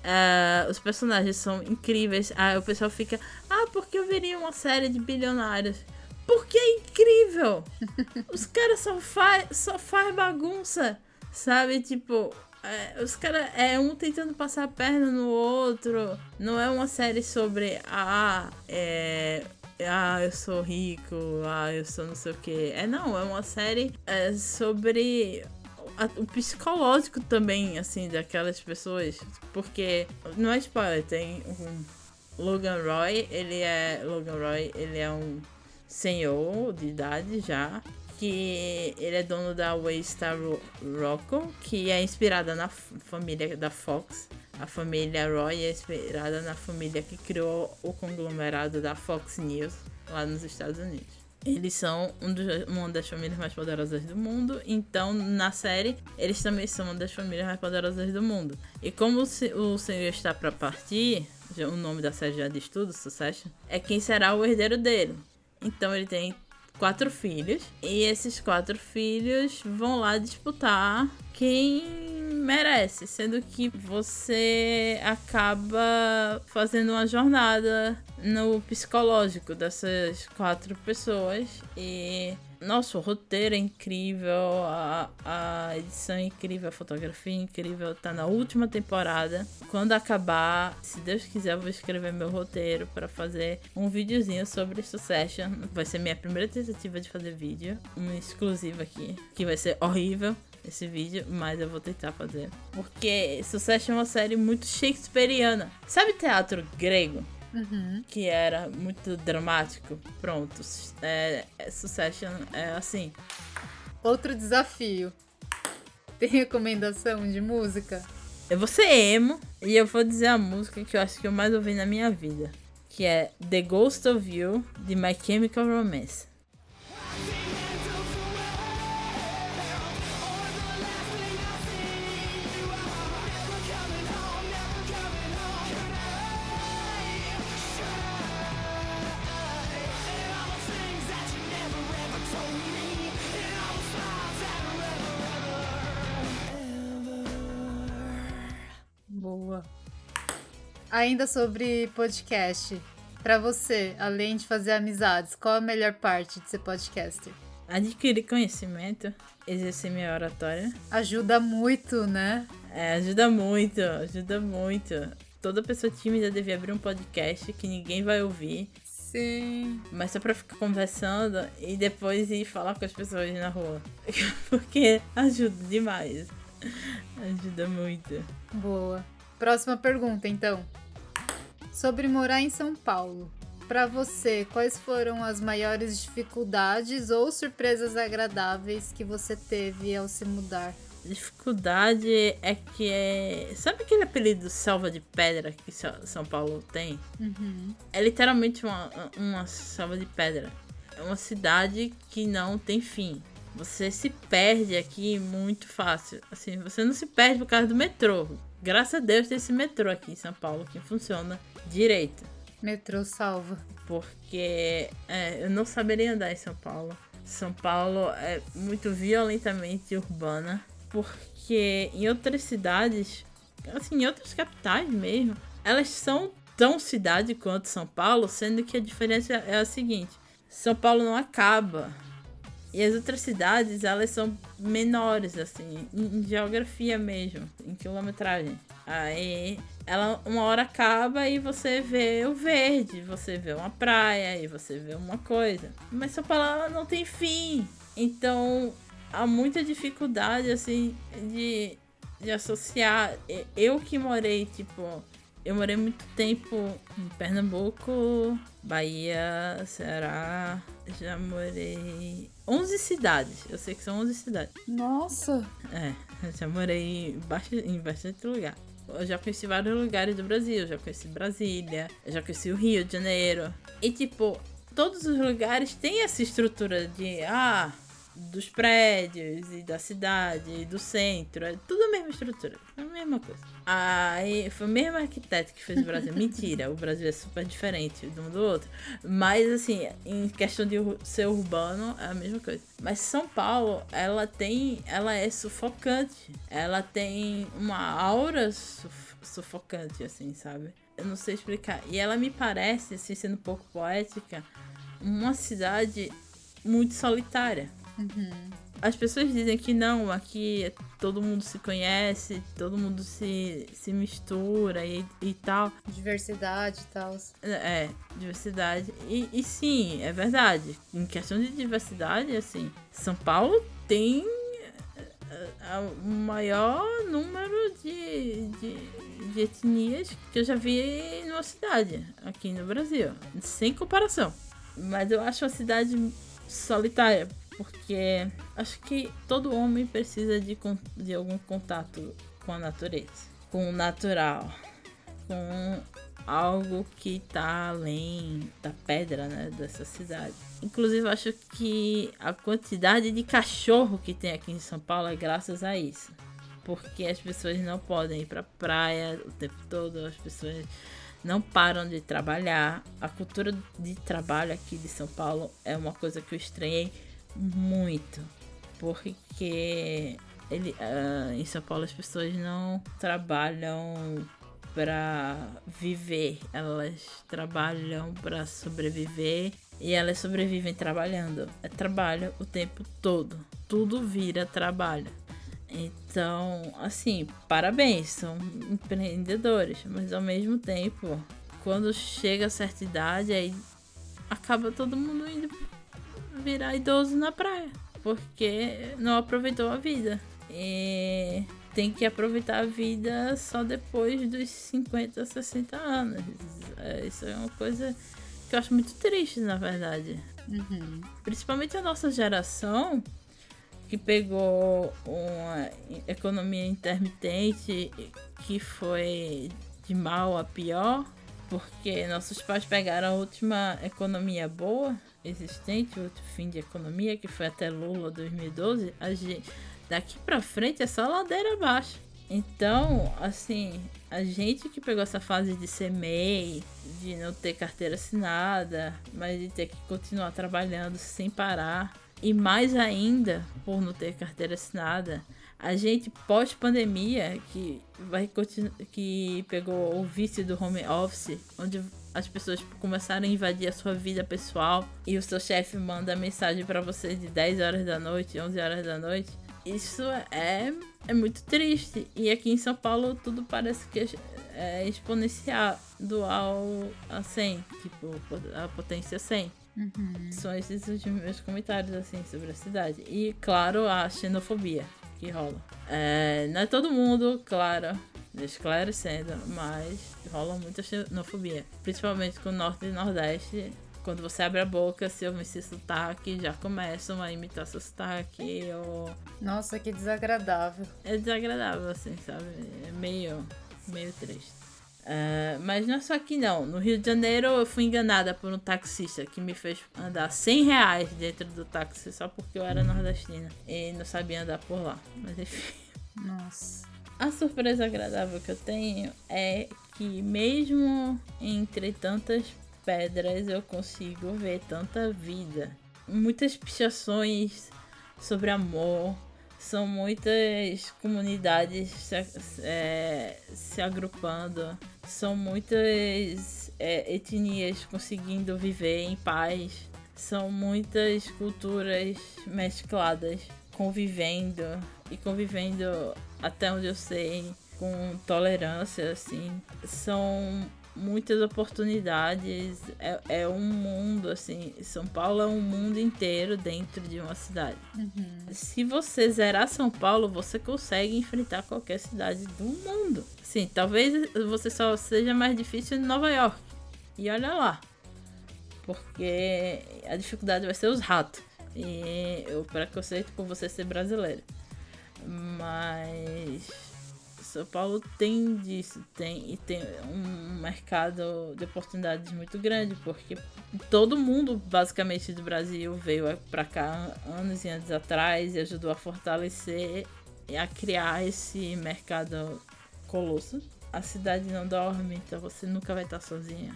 Uh, os personagens são incríveis. Aí o pessoal fica, ah, porque eu veria uma série de bilionários? Porque é incrível! os caras só faz, só faz bagunça, sabe? Tipo, é, os caras é um tentando passar a perna no outro. Não é uma série sobre, ah, é, ah, eu sou rico, ah, eu sou não sei o que. É não, é uma série é, sobre o psicológico também, assim, daquelas pessoas. Porque, não é spoiler, tem um Logan Roy, ele é. Logan Roy, ele é um senhor de idade já. Que ele é dono da Waystar Rocco, que é inspirada na família da Fox. A família Roy é inspirada na família que criou o conglomerado da Fox News lá nos Estados Unidos. Eles são um dos, uma das famílias mais poderosas do mundo, então na série eles também são uma das famílias mais poderosas do mundo. E como o, senhor está para partir, o nome da série já diz tudo, Succession, é quem será o herdeiro dele. Então ele tem quatro filhos. E esses quatro filhos vão lá disputar quem merece, sendo que você acaba fazendo uma jornada no psicológico dessas quatro pessoas e nossa, o roteiro é incrível, a, a edição é incrível, a fotografia é incrível, tá na última temporada. Quando acabar, se Deus quiser, eu vou escrever meu roteiro para fazer um videozinho sobre Succession. Vai ser minha primeira tentativa de fazer vídeo, um exclusivo aqui, que vai ser horrível esse vídeo, mas eu vou tentar fazer. Porque Succession é uma série muito shakespeariana. Sabe teatro grego?
Uhum.
que era muito dramático. Pronto, é, é, Succession é assim.
Outro desafio. Tem recomendação de música?
Eu vou ser emo e eu vou dizer a música que eu acho que eu mais ouvi na minha vida. Que é The Ghost of You, de My Chemical Romance.
Ainda sobre podcast, para você, além de fazer amizades, qual a melhor parte de ser podcaster?
Adquirir conhecimento, exercer minha oratória.
Ajuda muito, né?
É, ajuda muito, ajuda muito. Toda pessoa tímida deve abrir um podcast que ninguém vai ouvir.
Sim.
Mas só pra ficar conversando e depois ir falar com as pessoas na rua. Porque ajuda demais. Ajuda muito.
Boa. Próxima pergunta, então. Sobre morar em São Paulo. Para você, quais foram as maiores dificuldades ou surpresas agradáveis que você teve ao se mudar?
Dificuldade é que é. Sabe aquele apelido selva de pedra que São Paulo tem?
Uhum.
É literalmente uma, uma selva de pedra. É uma cidade que não tem fim. Você se perde aqui muito fácil. Assim, você não se perde por causa do metrô. Graças a Deus tem esse metrô aqui em São Paulo que funciona direito.
Metrô salva.
Porque é, eu não saberia andar em São Paulo. São Paulo é muito violentamente urbana. Porque em outras cidades, assim, em outras capitais mesmo, elas são tão cidade quanto São Paulo, sendo que a diferença é a seguinte: São Paulo não acaba e as outras cidades, elas são menores, assim, em, geografia mesmo, em quilometragem. Aí ela uma hora acaba e você vê o verde, você vê uma praia e você vê uma coisa. Mas São Paulo não tem fim. Então há muita dificuldade, assim, de, de associar. Eu que morei, tipo, eu morei muito tempo em Pernambuco, Bahia, Ceará. Já morei 11 cidades. Eu sei que são 11 cidades.
Nossa!
É, eu já morei em bastante lugar. Eu já conheci vários lugares do Brasil. Eu já conheci Brasília, eu já conheci o Rio de Janeiro. E, tipo, todos os lugares têm essa estrutura de, ah, dos prédios e da cidade e do centro. É tudo a mesma estrutura. É a mesma coisa. Aí foi o mesmo arquiteto que fez o Brasil. Mentira, o Brasil é super diferente de um do outro. Mas assim, em questão de ser urbano, é a mesma coisa. Mas São Paulo, ela tem. Ela é sufocante. Ela tem uma aura suf sufocante, assim, sabe? Eu não sei explicar. E ela me parece, assim, sendo um pouco poética, uma cidade muito solitária
Uhum.
As pessoas dizem que não, aqui todo mundo se conhece, todo mundo se, se mistura e, e tal.
Diversidade e tal.
É, diversidade. E, e sim, é verdade. Em questão de diversidade, assim, São Paulo tem é, é, o maior número de, de, de etnias que eu já vi numa cidade aqui no Brasil. Sem comparação. Mas eu acho a cidade solitária, porque acho que todo homem precisa de, de algum contato com a natureza, com o natural, com algo que está além da pedra, né, dessa cidade. Inclusive, acho que a quantidade de cachorro que tem aqui em São Paulo é graças a isso. Porque as pessoas não podem ir pra praia o tempo todo, as pessoas não param de trabalhar. A cultura de trabalho aqui de São Paulo é uma coisa que eu estranhei muito, porque ele, uh, em São Paulo as pessoas não trabalham para viver, elas trabalham para sobreviver e elas sobrevivem trabalhando. É trabalho o tempo todo, tudo vira trabalho. Então, assim, parabéns, são empreendedores, mas ao mesmo tempo, quando chega a certa idade, aí acaba todo mundo indo virar idoso na praia, porque não aproveitou a vida. E tem que aproveitar a vida só depois dos 50, 60 anos. É, isso é uma coisa que eu acho muito triste, na verdade. Uhum. Principalmente a nossa geração que pegou uma economia intermitente que foi de mal a pior, porque nossos pais pegaram a última economia boa existente, o último fim de economia, que foi até Lula 2012, a gente, daqui pra frente é só ladeira abaixo. Então, assim, a gente que pegou essa fase de ser MEI, de não ter carteira assinada, mas de ter que continuar trabalhando sem parar, e mais ainda, por não ter carteira assinada, a gente pós-pandemia, que vai que pegou o vício do home office, onde as pessoas começaram a invadir a sua vida pessoal e o seu chefe manda mensagem para você de 10 horas da noite, 11 horas da noite. Isso é, é muito triste. E aqui em São Paulo tudo parece que é exponencial a 100, tipo, a potência 100. Uhum. São esses os meus comentários, assim, sobre a cidade. E, claro, a xenofobia que rola. É, não é todo mundo, claro, esclarecendo, mas rola muita xenofobia. Principalmente com o Norte e Nordeste. Quando você abre a boca, se ouvir esse sotaque, já começam a imitar seu sotaque. Ou...
Nossa, que desagradável.
É desagradável, assim, sabe? É meio, meio triste. Uh, mas não é só aqui não. No Rio de Janeiro eu fui enganada por um taxista que me fez andar 100 reais dentro do táxi só porque eu era nordestina e não sabia andar por lá. Mas enfim.
Nossa.
A surpresa agradável que eu tenho é que mesmo entre tantas pedras eu consigo ver tanta vida. Muitas pichações sobre amor, são muitas comunidades se, é, se agrupando, são muitas é, etnias conseguindo viver em paz, são muitas culturas mescladas convivendo e convivendo até onde eu sei com tolerância assim são muitas oportunidades. É, é um mundo, assim. São Paulo é um mundo inteiro dentro de uma cidade. Uhum. Se você zerar São Paulo, você consegue enfrentar qualquer cidade do mundo. Sim, talvez você só seja mais difícil em Nova York. E olha lá. Porque a dificuldade vai ser os ratos. E o preconceito por você ser brasileiro. Mas são Paulo tem disso, tem e tem um mercado de oportunidades muito grande, porque todo mundo basicamente do Brasil veio para cá anos e anos atrás e ajudou a fortalecer e a criar esse mercado colosso. A cidade não dorme, então você nunca vai estar sozinha.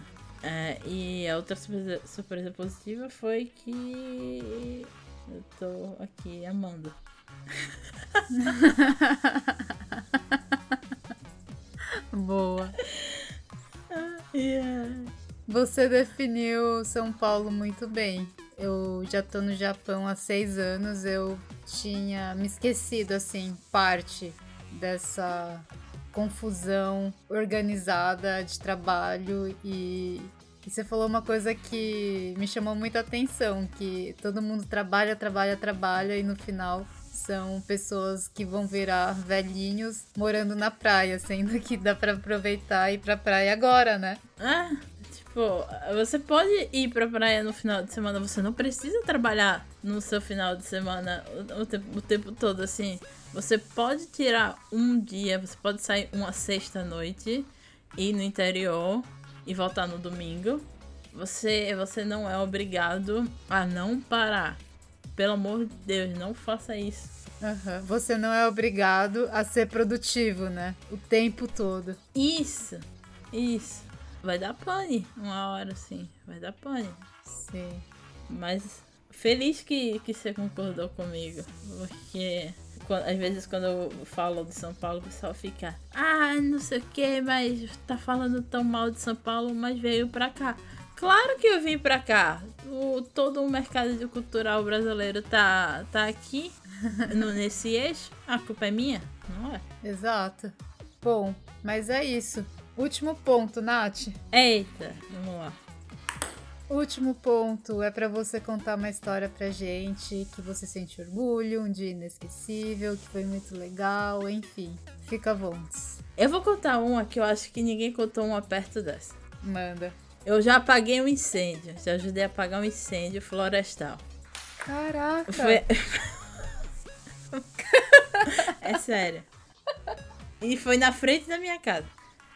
É, e a outra surpresa, surpresa positiva foi que eu tô aqui amando.
Boa. Você definiu São Paulo muito bem. Eu já tô no Japão há seis anos. Eu tinha me esquecido, assim, parte dessa confusão organizada de trabalho e, e você falou uma coisa que me chamou muita atenção, que todo mundo trabalha, trabalha, trabalha e no final são pessoas que vão virar velhinhos morando na praia, sendo que dá para aproveitar e ir pra praia agora, né?
Ah, tipo, você pode ir pra praia no final de semana, você não precisa trabalhar no seu final de semana o, o, tempo, o tempo todo, assim. Você pode tirar um dia, você pode sair uma sexta-noite, ir no interior e voltar no domingo. Você, você não é obrigado a não parar. Pelo amor de Deus, não faça isso.
Uhum. Você não é obrigado a ser produtivo, né? O tempo todo.
Isso, isso. vai dar pane uma hora, assim. Vai dar pane.
Sim.
Mas feliz que, que você concordou comigo. Porque quando- às vezes quando eu falo de São Paulo, o pessoal fica, ah, não sei o que, mas tá falando tão mal de São Paulo, mas veio pra cá. Claro que eu vim pra cá. O, todo o mercado cultural brasileiro tá, tá aqui, no, nesse eixo. A culpa é minha? Não é?
Exato. Bom, mas é isso. Último ponto, Nath.
Eita, vamos lá.
Último ponto é pra você contar uma história pra gente que você sente orgulho, um dia inesquecível, que foi muito legal, enfim. Fica à vontade.
Eu vou contar uma que eu acho que ninguém contou uma perto dessa.
Manda.
Eu já apaguei um incêndio, já ajudei a apagar um incêndio florestal.
Caraca!
Foi... é sério. E foi na frente da minha casa.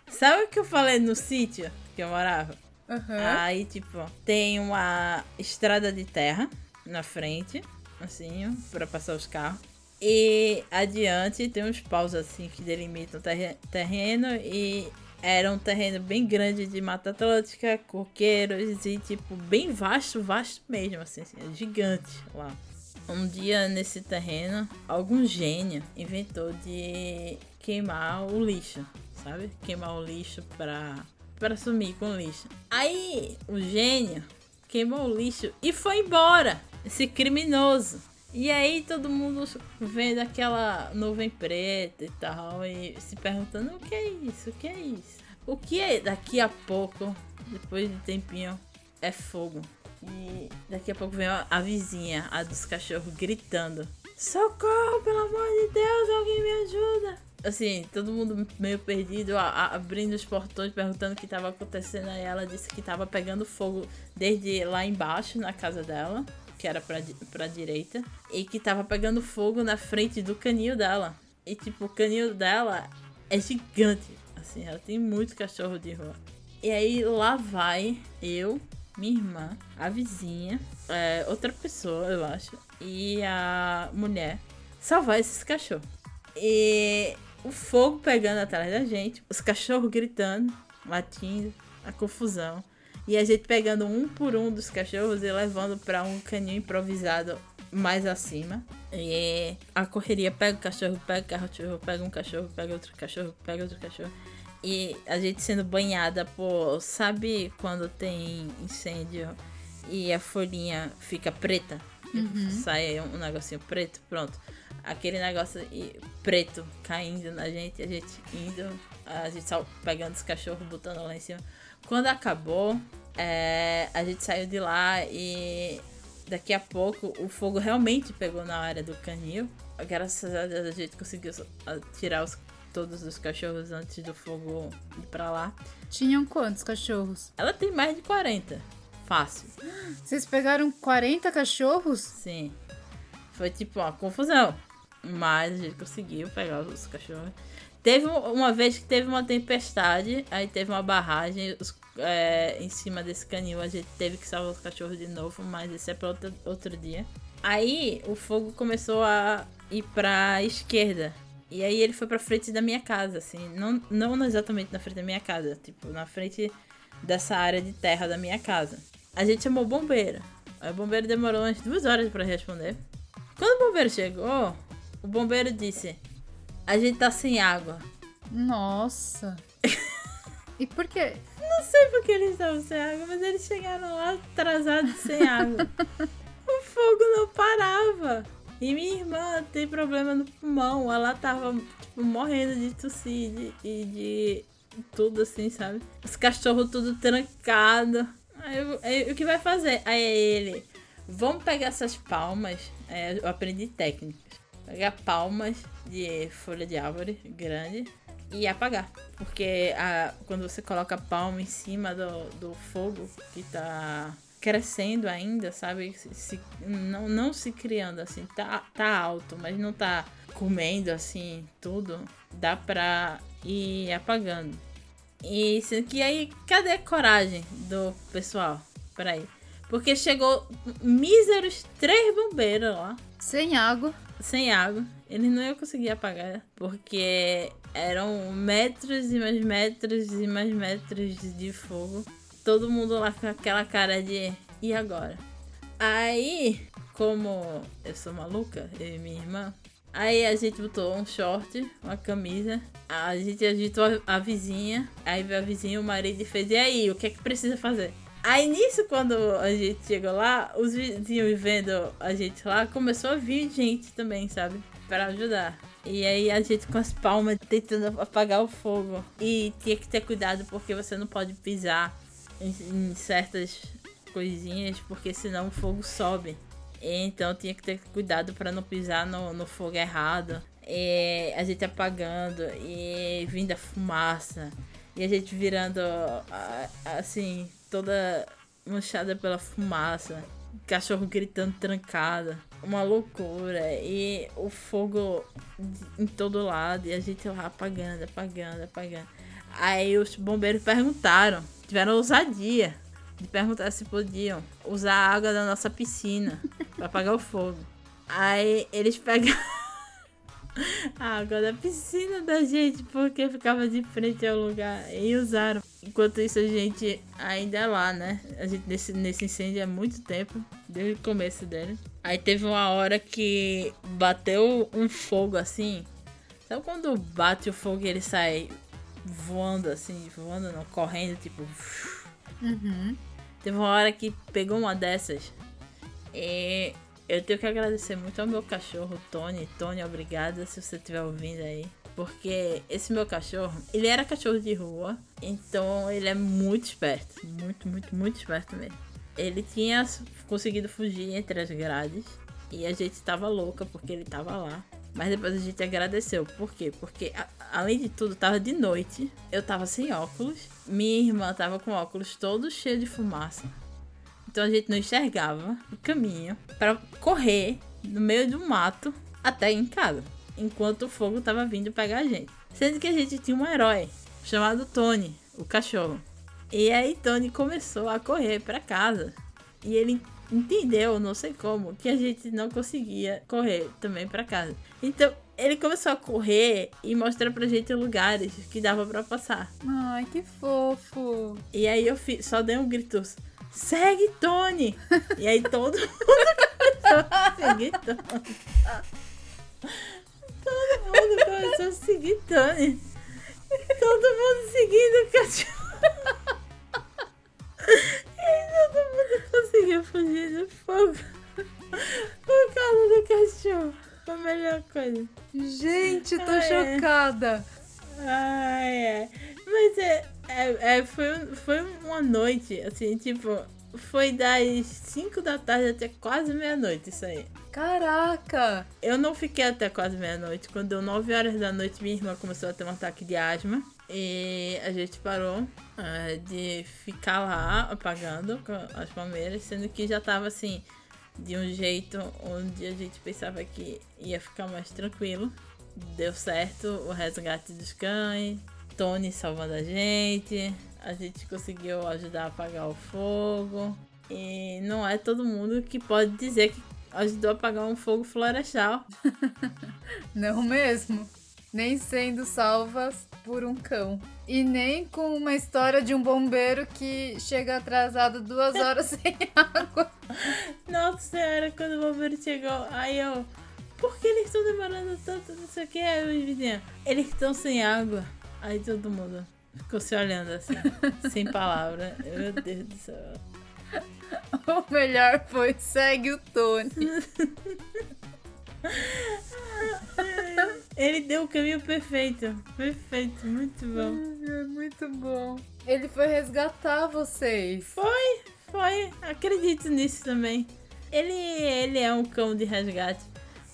Sabe o que eu falei no sítio que eu morava?
Aham.
Aí, tipo, tem uma estrada de terra na frente, assim, pra passar os carros. E adiante tem uns paus, assim, que delimitam o terre- terreno. E era um terreno bem grande de Mata Atlântica, coqueiros e, tipo, bem vasto, vasto mesmo, assim, assim gigante lá. Um dia nesse terreno, algum gênio inventou de queimar o lixo, sabe? Queimar o lixo pra, pra sumir com o lixo. Aí o gênio queimou o lixo e foi embora, esse criminoso. E aí todo mundo vendo aquela nuvem preta e tal e se perguntando o que é isso, o que é isso? O que é daqui a pouco, depois de um tempinho, é fogo. E daqui a pouco vem a vizinha, a dos cachorros, gritando: Socorro, pelo amor de Deus, alguém me ajuda! Assim, todo mundo meio perdido, a- a- abrindo os portões, perguntando o que estava acontecendo. Aí ela disse que estava pegando fogo desde lá embaixo, na casa dela, que era pra, pra direita, e que tava pegando fogo na frente do canil dela. E tipo, o canil dela é gigante. Assim, ela tem muito cachorro de rua. E aí lá vai eu, minha irmã, a vizinha, é, outra pessoa, eu acho, e a mulher salvar esses cachorros. E o fogo pegando atrás da gente, os cachorros gritando, latindo, a confusão. E a gente pegando um por um dos cachorros e levando pra um canil improvisado mais acima. E a correria pega o cachorro, pega o cachorro, pega um cachorro, pega outro cachorro, pega outro cachorro. E a gente sendo banhada por. Sabe quando tem incêndio e a folhinha fica preta? Sai um negocinho preto? Pronto. Aquele negócio preto caindo na gente, a gente indo, a gente só pegando os cachorros, botando lá em cima. Quando acabou, é, a gente saiu de lá e daqui a pouco o fogo realmente pegou na área do canil. Graças a Deus a gente conseguiu so- a- tirar os- todos os cachorros antes do fogo ir pra lá.
Tinham quantos cachorros?
Ela tem mais de 40. Fácil.
Vocês pegaram 40 cachorros?
Sim. Foi tipo uma confusão. Mas a gente conseguiu pegar os cachorros. Teve um- uma vez que teve uma tempestade, aí teve uma barragem os- é, em cima desse canil. A gente teve que salvar os cachorros de novo, mas esse é para outro, outro dia. Aí o fogo começou a ir pra esquerda. E aí ele foi pra frente da minha casa, assim. Não, não exatamente na frente da minha casa, tipo, na frente dessa área de terra da minha casa. A gente chamou o bombeiro. Aí o bombeiro demorou umas duas horas pra responder. Quando o bombeiro chegou, o bombeiro disse: A gente tá sem água.
Nossa. E por quê?
Não sei porque eles estavam sem água, mas eles chegaram lá atrasados sem água. o fogo não parava. E minha irmã tem problema no pulmão. Ela tava tipo, morrendo de tossir de- e de, tudo assim, sabe? Os cachorros tudo trancado. Aí, o que vai fazer? Aí ele, vamos pegar essas palmas. É, eu aprendi técnicas. Pegar palmas de folha de árvore grande e apagar. Porque a, quando você coloca a palma em cima do, do fogo que tá crescendo ainda, sabe? Se, se- não, não se criando assim, tá, tá alto, mas não tá comendo assim tudo, dá pra ir apagando. E sendo que aí, cadê a coragem do pessoal? Peraí. Porque chegou míseros três bombeiros lá.
Sem água.
sem água. Eles não iam conseguir apagar, porque eram metros e mais metros e mais metros de fogo. Todo mundo lá com aquela cara de e agora? Aí, como eu sou maluca, eu e minha irmã, aí a gente botou um short, uma camisa, a gente agitou a, a vizinha, aí veio a vizinha, o marido fez, e aí, o que é que precisa fazer? Aí nisso, quando a gente chegou lá, os vizinhos vendo a gente lá, começou a vir gente também, sabe? Pra ajudar. E aí a gente com as palmas tentando apagar o fogo. E tinha que ter cuidado porque você não pode pisar em, em certas coisinhas, porque senão o fogo sobe. Então tinha que ter cuidado para não pisar no, no fogo errado. E a gente apagando e vindo a fumaça. E a gente virando assim, toda manchada pela fumaça. Cachorro gritando trancada. Uma loucura. E o fogo em todo lado. E a gente lá apagando, apagando, apagando. Aí os bombeiros perguntaram. Tiveram ousadia de perguntar se podiam usar a água da nossa piscina para apagar o fogo. Aí eles pegaram a água da piscina da gente porque ficava de frente ao lugar e usaram. Enquanto isso a gente ainda é lá, né? A gente nesse, nesse incêndio há muito tempo, desde o começo dele. Aí teve uma hora que bateu um fogo assim. Sabe quando bate o fogo e ele sai voando assim, voando não, correndo, tipo.
Uhum.
Teve uma hora que pegou uma dessas. E eu tenho que agradecer muito ao meu cachorro, Tony. Tony, obrigada se você estiver ouvindo aí. Porque esse meu cachorro, ele era cachorro de rua. Então ele é muito esperto. Muito, muito, muito esperto mesmo. Ele tinha conseguido fugir entre as grades. E a gente tava louca porque ele tava lá. Mas depois a gente agradeceu. Por quê? Porque, a, além de tudo, tava de noite. Eu tava sem óculos. Minha irmã tava com óculos todo cheio de fumaça. Então a gente não enxergava o caminho para correr no meio do mato até em casa. Enquanto o fogo tava vindo pegar a gente. Sendo que a gente tinha um herói chamado Tony, o cachorro. E aí Tony começou a correr para casa. E ele entendeu, não sei como, que a gente não conseguia correr também para casa. Então, ele começou a correr e mostrar pra gente lugares que dava para passar.
Ai, que fofo.
E aí eu fi, só dei um grito: "Segue Tony!" e aí todo mundo começou a seguir Tony. Todo mundo começou a seguir Tony. Todo mundo seguindo o cachorro. Coisa.
Gente, tô
Ah, é.
chocada.
Ai, é. Mas é, é, é, foi, foi uma noite, assim, tipo, foi das 5 da tarde até quase meia-noite isso aí.
Caraca.
Eu não fiquei até quase meia-noite. Quando deu 9 horas da noite, minha irmã começou a ter um ataque de asma. E a gente parou ah, de ficar lá apagando com as palmeiras, sendo que já tava assim, de um jeito onde a gente pensava que ia ficar mais tranquilo. Deu certo o resgate dos cães, Tony salvando a gente, a gente conseguiu ajudar a apagar o fogo. E não é todo mundo que pode dizer que ajudou a apagar um fogo florestal.
Não mesmo. Nem sendo salvas por um cão. E nem com uma história de um bombeiro que chega atrasado duas horas sem água.
Nossa senhora, quando o bombeiro chegou, aí eu. Por que eles estão demorando tanto? Não sei o que. Aí eles estão sem água. Aí todo mundo ficou se olhando assim, sem palavra. Meu Deus do céu.
O melhor foi segue o Tony.
Ele deu o caminho perfeito. Perfeito, muito bom.
É muito bom. Ele foi resgatar vocês.
Foi, foi. Acredito nisso também. Ele, ele é um cão de resgate.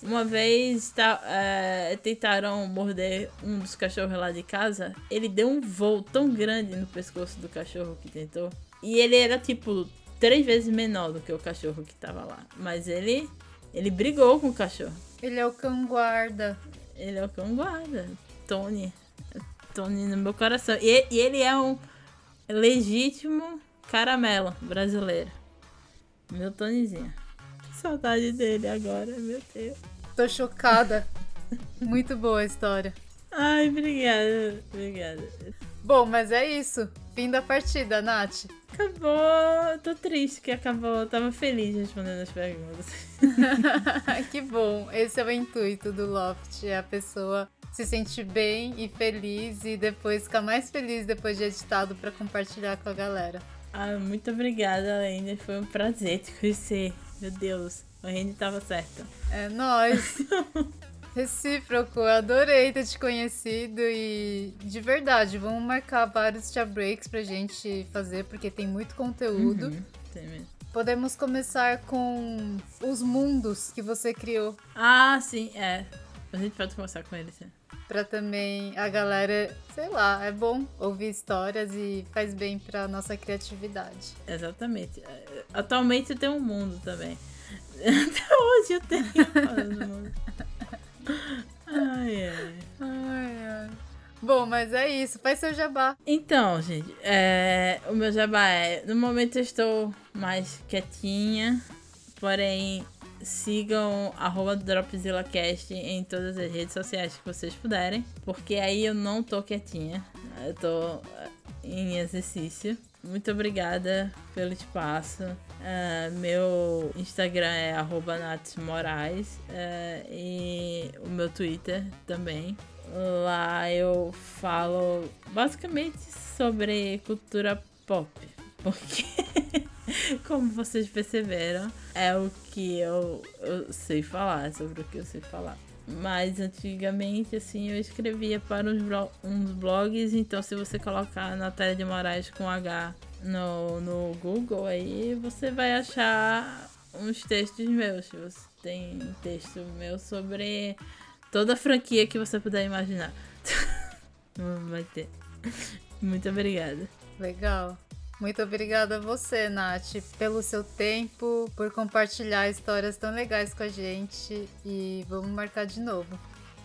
Uma vez tá, é, tentaram morder um dos cachorros lá de casa. Ele deu um voo tão grande no pescoço do cachorro que tentou. E ele era tipo três vezes menor do que o cachorro que tava lá. Mas ele, ele brigou com o cachorro.
Ele é o cão guarda.
Ele é o cão guarda. Tony. Tony no meu coração. E, e ele é um legítimo caramelo brasileiro. Meu Tonyzinho. Que saudade dele agora, meu Deus.
Tô chocada. Muito boa a história.
Ai, obrigada, obrigada.
Bom, mas é isso. Fim da partida, Nath.
Acabou. Tô triste que acabou. Eu tava feliz respondendo as perguntas.
que bom. Esse é o intuito do Loft. É a pessoa se sentir bem e feliz e depois ficar mais feliz depois de editado para compartilhar com a galera.
Ah, muito obrigada, Aline. Foi um prazer te conhecer. Meu Deus, a Reni tava certa.
É nóis. Recíproco, adorei ter te conhecido e de verdade, vamos marcar vários tia breaks pra gente fazer, porque tem muito conteúdo.
Uhum, tem mesmo.
Podemos começar com os mundos que você criou.
Ah, sim, é. A gente pode conversar com ele, sim.
Pra também a galera, sei lá, é bom ouvir histórias e faz bem pra nossa criatividade.
Exatamente. Atualmente eu tenho um mundo também. Até hoje eu tenho. Ai, ai.
Ai, ai. Bom, mas é isso. Faz seu jabá.
Então, gente, é, o meu jabá é. No momento eu estou mais quietinha, porém sigam DropzillaCast em todas as redes sociais que vocês puderem, porque aí eu não tô quietinha, eu tô em exercício. Muito obrigada pelo espaço. Uh, meu Instagram é natsmorais uh, e o meu Twitter também. Lá eu falo basicamente sobre cultura pop, porque, como vocês perceberam, é o que eu, eu sei falar, sobre o que eu sei falar. Mas antigamente, assim, eu escrevia para uns, blo uns blogs, então se você colocar Natália de Moraes com H no, no Google, aí você vai achar uns textos meus. Você tem texto meu sobre toda a franquia que você puder imaginar. vai ter. Muito obrigada.
Legal. Muito obrigada a você, Nath, pelo seu tempo, por compartilhar histórias tão legais com a gente e vamos marcar de novo.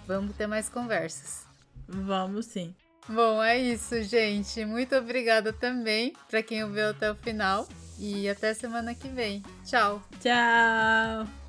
Vamos ter mais conversas.
Vamos sim.
Bom, é isso, gente. Muito obrigada também para quem ouviu até o final e até semana que vem. Tchau.
Tchau.